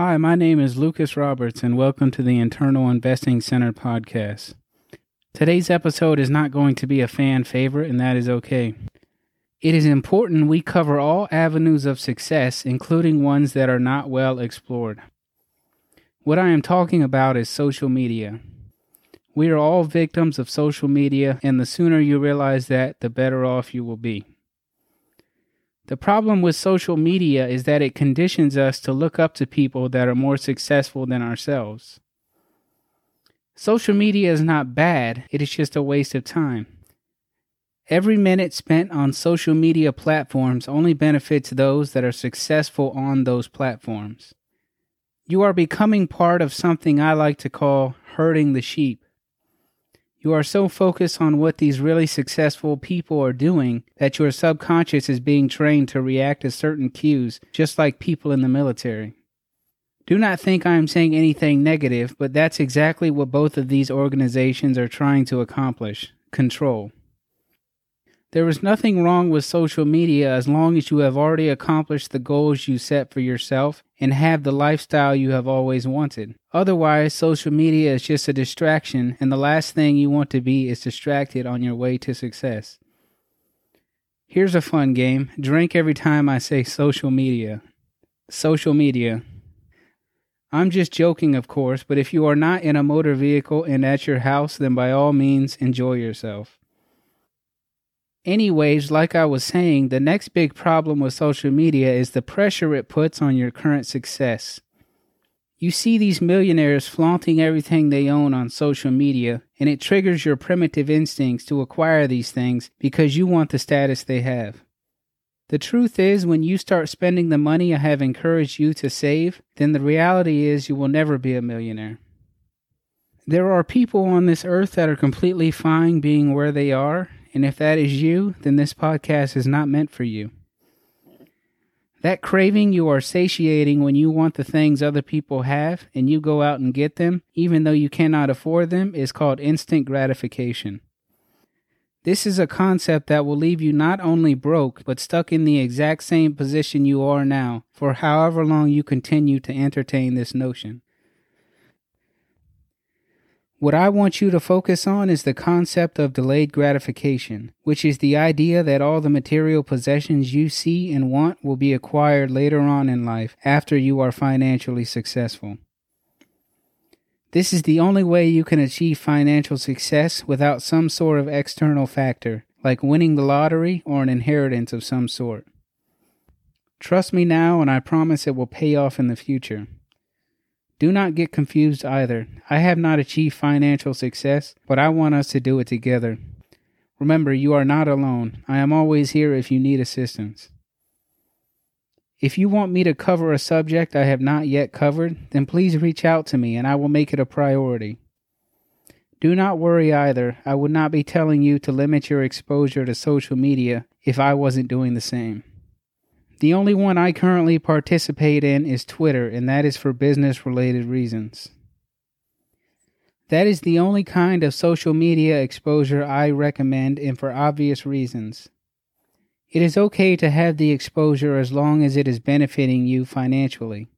Hi, my name is Lucas Roberts, and welcome to the Internal Investing Center podcast. Today's episode is not going to be a fan favorite, and that is okay. It is important we cover all avenues of success, including ones that are not well explored. What I am talking about is social media. We are all victims of social media, and the sooner you realize that, the better off you will be. The problem with social media is that it conditions us to look up to people that are more successful than ourselves. Social media is not bad, it is just a waste of time. Every minute spent on social media platforms only benefits those that are successful on those platforms. You are becoming part of something I like to call herding the sheep. You are so focused on what these really successful people are doing that your subconscious is being trained to react to certain cues, just like people in the military. Do not think I am saying anything negative, but that's exactly what both of these organizations are trying to accomplish control. There is nothing wrong with social media as long as you have already accomplished the goals you set for yourself and have the lifestyle you have always wanted. Otherwise, social media is just a distraction, and the last thing you want to be is distracted on your way to success. Here's a fun game drink every time I say social media. Social media. I'm just joking, of course, but if you are not in a motor vehicle and at your house, then by all means enjoy yourself. Anyways, like I was saying, the next big problem with social media is the pressure it puts on your current success. You see these millionaires flaunting everything they own on social media, and it triggers your primitive instincts to acquire these things because you want the status they have. The truth is, when you start spending the money I have encouraged you to save, then the reality is you will never be a millionaire. There are people on this earth that are completely fine being where they are, and if that is you, then this podcast is not meant for you. That craving you are satiating when you want the things other people have and you go out and get them, even though you cannot afford them, is called instant gratification. This is a concept that will leave you not only broke, but stuck in the exact same position you are now for however long you continue to entertain this notion. What I want you to focus on is the concept of delayed gratification, which is the idea that all the material possessions you see and want will be acquired later on in life after you are financially successful. This is the only way you can achieve financial success without some sort of external factor, like winning the lottery or an inheritance of some sort. Trust me now, and I promise it will pay off in the future. Do not get confused either. I have not achieved financial success, but I want us to do it together. Remember, you are not alone. I am always here if you need assistance. If you want me to cover a subject I have not yet covered, then please reach out to me and I will make it a priority. Do not worry either. I would not be telling you to limit your exposure to social media if I wasn't doing the same. The only one I currently participate in is Twitter, and that is for business related reasons. That is the only kind of social media exposure I recommend, and for obvious reasons. It is okay to have the exposure as long as it is benefiting you financially.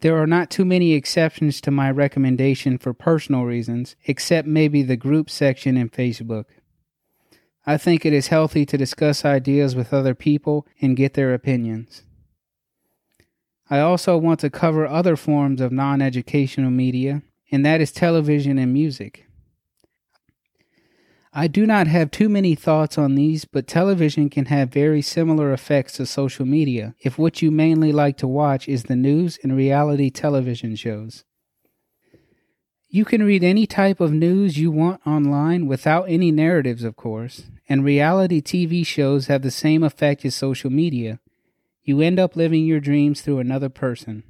There are not too many exceptions to my recommendation for personal reasons, except maybe the group section in Facebook. I think it is healthy to discuss ideas with other people and get their opinions. I also want to cover other forms of non educational media, and that is television and music. I do not have too many thoughts on these, but television can have very similar effects to social media if what you mainly like to watch is the news and reality television shows. You can read any type of news you want online without any narratives, of course, and reality TV shows have the same effect as social media. You end up living your dreams through another person.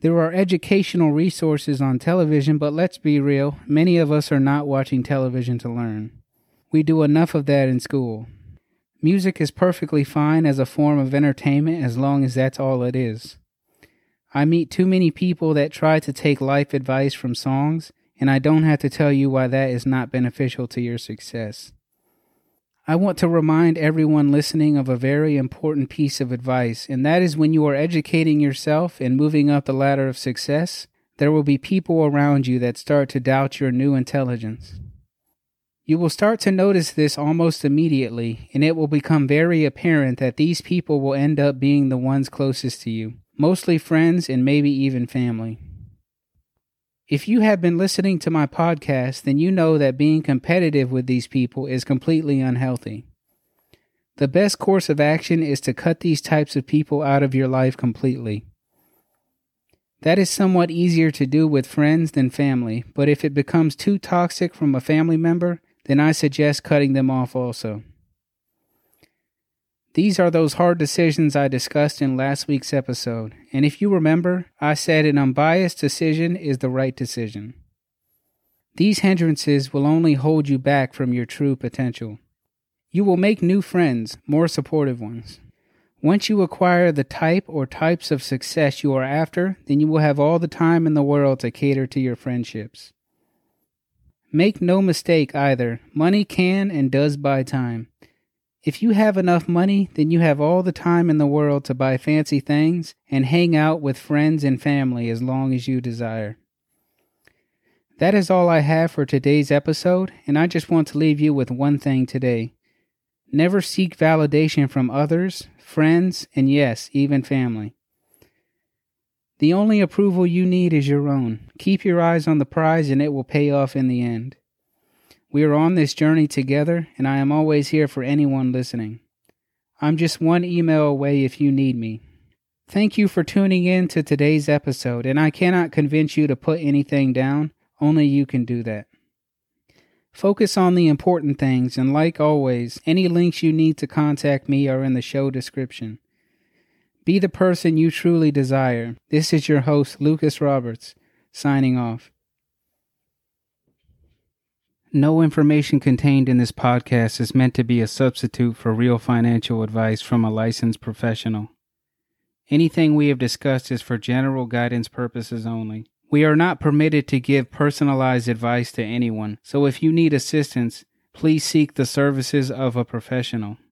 There are educational resources on television, but let's be real, many of us are not watching television to learn. We do enough of that in school. Music is perfectly fine as a form of entertainment as long as that's all it is. I meet too many people that try to take life advice from songs, and I don't have to tell you why that is not beneficial to your success. I want to remind everyone listening of a very important piece of advice, and that is when you are educating yourself and moving up the ladder of success, there will be people around you that start to doubt your new intelligence. You will start to notice this almost immediately, and it will become very apparent that these people will end up being the ones closest to you, mostly friends and maybe even family. If you have been listening to my podcast, then you know that being competitive with these people is completely unhealthy. The best course of action is to cut these types of people out of your life completely. That is somewhat easier to do with friends than family, but if it becomes too toxic from a family member, then I suggest cutting them off also. These are those hard decisions I discussed in last week's episode, and if you remember, I said an unbiased decision is the right decision. These hindrances will only hold you back from your true potential. You will make new friends, more supportive ones. Once you acquire the type or types of success you are after, then you will have all the time in the world to cater to your friendships. Make no mistake either, money can and does buy time. If you have enough money, then you have all the time in the world to buy fancy things and hang out with friends and family as long as you desire. That is all I have for today's episode, and I just want to leave you with one thing today. Never seek validation from others, friends, and yes, even family. The only approval you need is your own. Keep your eyes on the prize, and it will pay off in the end. We are on this journey together, and I am always here for anyone listening. I'm just one email away if you need me. Thank you for tuning in to today's episode, and I cannot convince you to put anything down, only you can do that. Focus on the important things, and like always, any links you need to contact me are in the show description. Be the person you truly desire. This is your host, Lucas Roberts, signing off. No information contained in this podcast is meant to be a substitute for real financial advice from a licensed professional. Anything we have discussed is for general guidance purposes only. We are not permitted to give personalized advice to anyone, so if you need assistance, please seek the services of a professional.